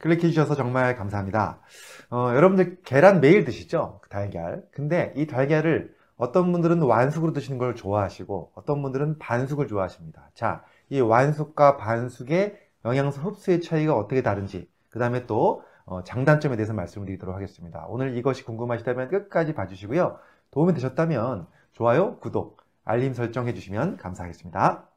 클릭해 주셔서 정말 감사합니다. 어, 여러분들 계란 매일 드시죠? 달걀. 근데 이 달걀을 어떤 분들은 완숙으로 드시는 걸 좋아하시고 어떤 분들은 반숙을 좋아하십니다. 자, 이 완숙과 반숙의 영양소 흡수의 차이가 어떻게 다른지 그 다음에 또 어, 장단점에 대해서 말씀을 드리도록 하겠습니다. 오늘 이것이 궁금하시다면 끝까지 봐주시고요. 도움이 되셨다면 좋아요, 구독, 알림 설정해 주시면 감사하겠습니다.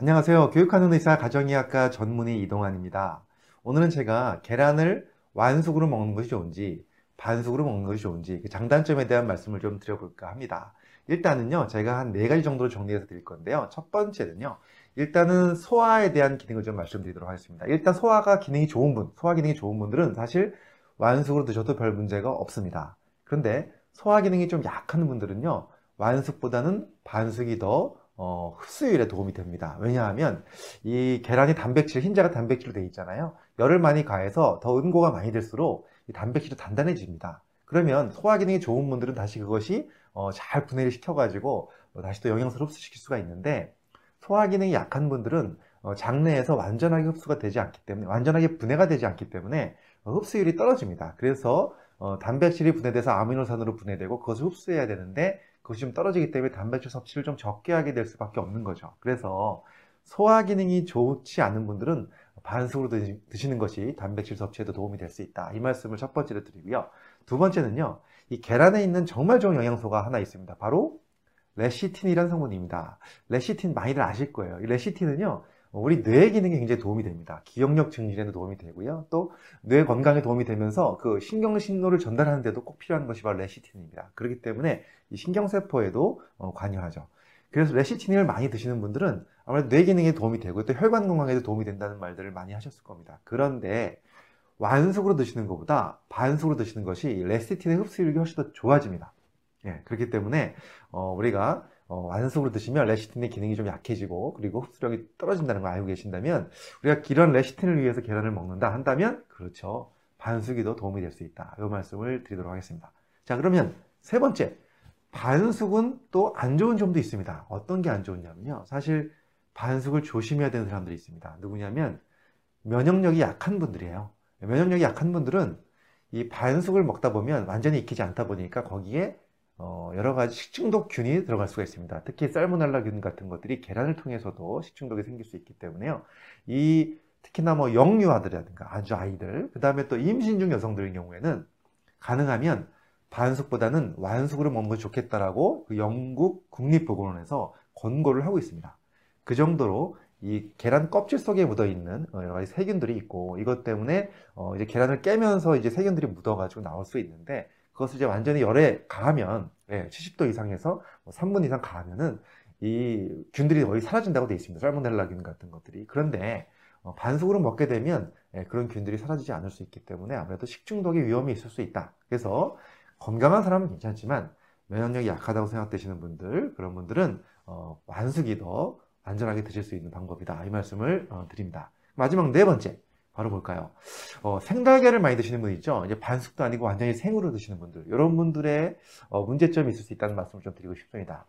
안녕하세요. 교육하는 의사 가정의학과 전문의 이동환입니다. 오늘은 제가 계란을 완숙으로 먹는 것이 좋은지 반숙으로 먹는 것이 좋은지 그 장단점에 대한 말씀을 좀 드려볼까 합니다. 일단은요, 제가 한 네 가지 정도로 정리해서 드릴 건데요. 첫 번째는요, 일단은 소화에 대한 기능을 좀 말씀드리도록 하겠습니다. 일단 소화가 기능이 좋은 분, 소화 기능이 좋은 분들은 사실 완숙으로 드셔도 별 문제가 없습니다. 그런데 소화 기능이 좀 약한 분들은요, 완숙보다는 반숙이 더 어, 흡수율에 도움이 됩니다. 왜냐하면 이 계란이 단백질, 흰자가 단백질로 되어 있잖아요. 열을 많이 가해서 더 응고가 많이 될수록 이 단백질이 단단해집니다. 그러면 소화 기능이 좋은 분들은 다시 그것이 어, 잘 분해를 시켜가지고 어, 다시 또 영양소를 흡수시킬 수가 있는데 소화 기능이 약한 분들은 어, 장내에서 완전하게 흡수가 되지 않기 때문에 완전하게 분해가 되지 않기 때문에 어, 흡수율이 떨어집니다. 그래서 어, 단백질이 분해돼서 아미노산으로 분해되고 그것을 흡수해야 되는데 그것이 좀 떨어지기 때문에 단백질 섭취를 좀 적게 하게 될 수밖에 없는 거죠. 그래서 소화 기능이 좋지 않은 분들은 반숙으로 드시는 것이 단백질 섭취에도 도움이 될 수 있다. 이 말씀을 첫 번째로 드리고요. 두 번째는요. 이 계란에 있는 정말 좋은 영양소가 하나 있습니다. 바로 레시틴이라는 성분입니다. 레시틴 많이들 아실 거예요. 이 레시틴은요. 우리 뇌 기능에 굉장히 도움이 됩니다. 기억력 증진에도 도움이 되고요. 또 뇌 건강에 도움이 되면서 그 신경 신호를 전달하는 데도 꼭 필요한 것이 바로 레시틴입니다. 그렇기 때문에 이 신경세포에도 어, 관여하죠. 그래서 레시틴을 많이 드시는 분들은 아무래도 뇌 기능에 도움이 되고 또 혈관 건강에도 도움이 된다는 말들을 많이 하셨을 겁니다. 그런데 완숙으로 드시는 것보다 반숙으로 드시는 것이 레시틴의 흡수율이 훨씬 더 좋아집니다. 예, 그렇기 때문에 어, 우리가 어, 완숙으로 드시면 레시틴의 기능이 좀 약해지고 그리고 흡수력이 떨어진다는 걸 알고 계신다면 우리가 이런 레시틴을 위해서 계란을 먹는다 한다면 그렇죠. 반숙이 더 도움이 될 수 있다. 이 말씀을 드리도록 하겠습니다. 자 그러면 세 번째 반숙은 또 안 좋은 점도 있습니다. 어떤 게 안 좋냐면요. 사실 반숙을 조심해야 되는 사람들이 있습니다. 누구냐면 면역력이 약한 분들이에요. 면역력이 약한 분들은 이 반숙을 먹다 보면 완전히 익히지 않다 보니까 거기에 어, 여러 가지 식중독균이 들어갈 수가 있습니다. 특히 살모넬라균 같은 것들이 계란을 통해서도 식중독이 생길 수 있기 때문에요. 이 특히나 뭐 영유아들이라든가 아주 아이들, 그 다음에 또 임신 중 여성들의 경우에는 가능하면 반숙보다는 완숙으로 먹는 것이 좋겠다라고 그 영국 국립보건원에서 권고를 하고 있습니다. 그 정도로 이 계란 껍질 속에 묻어 있는 어, 여러 가지 세균들이 있고 이것 때문에 어 이제 계란을 깨면서 이제 세균들이 묻어가지고 나올 수 있는데 그것을 이제 완전히 열에 가하면 예, 70도 이상에서 3분 뭐 이상 가하면은 이 균들이 거의 사라진다고 되어 있습니다. 살모넬라 균 같은 것들이. 그런데 어, 반숙으로 먹게 되면 예, 그런 균들이 사라지지 않을 수 있기 때문에 아무래도 식중독의 위험이 있을 수 있다. 그래서 건강한 사람은 괜찮지만 면역력이 약하다고 생각되시는 분들 그런 분들은 어, 완숙이 더 안전하게 드실 수 있는 방법이다. 이 말씀을 어, 드립니다. 마지막 네 번째. 바로 볼까요? 어, 생달걀을 많이 드시는 분 있죠? 이제 반숙도 아니고 완전히 생으로 드시는 분들. 이런 분들의 어, 문제점이 있을 수 있다는 말씀을 좀 드리고 싶습니다.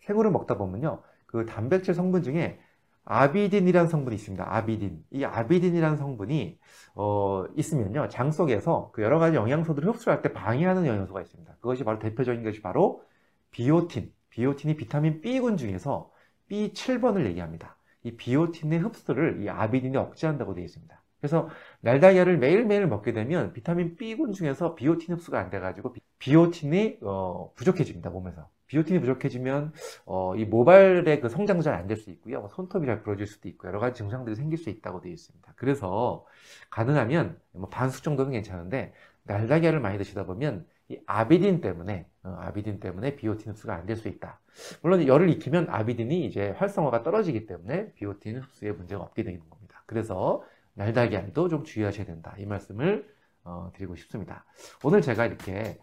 생으로 먹다 보면요. 그 단백질 성분 중에 아비딘이라는 성분이 있습니다. 아비딘. 이 아비딘이라는 성분이 어, 있으면요. 장 속에서 그 여러 가지 영양소들을 흡수할 때 방해하는 영양소가 있습니다. 그것이 바로 대표적인 것이 바로 비오틴. 비오틴이 비타민 B군 중에서 B7번을 얘기합니다. 이 비오틴의 흡수를 이 아비딘이 억제한다고 되어 있습니다. 그래서 날다이아를 매일매일 먹게 되면 비타민 B군 중에서 비오틴 흡수가 안 돼가지고 비오틴이 어, 부족해집니다 몸에서 비오틴이 부족해지면 어, 이 모발의 그 성장도 잘 안 될 수 있고요 뭐 손톱이 잘 부러질 수도 있고 여러 가지 증상들이 생길 수 있다고 되어 있습니다 그래서 가능하면 뭐 반숙 정도는 괜찮은데 날다이아를 많이 드시다 보면 이 아비딘 때문에 어, 아비딘 때문에 비오틴 흡수가 안 될 수 있다. 물론 열을 익히면 아비딘이 이제 활성화가 떨어지기 때문에 비오틴 흡수에 문제가 없게 되는 겁니다. 그래서 날달걀도 좀 주의하셔야 된다. 이 말씀을 어, 드리고 싶습니다. 오늘 제가 이렇게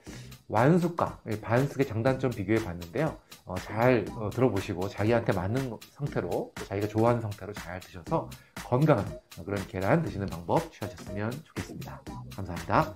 완숙과 반숙의 장단점 비교해 봤는데요. 어, 잘 어, 들어보시고 자기한테 맞는 상태로 자기가 좋아하는 상태로 잘 드셔서 건강한 그런 계란 드시는 방법 취하셨으면 좋겠습니다. 감사합니다.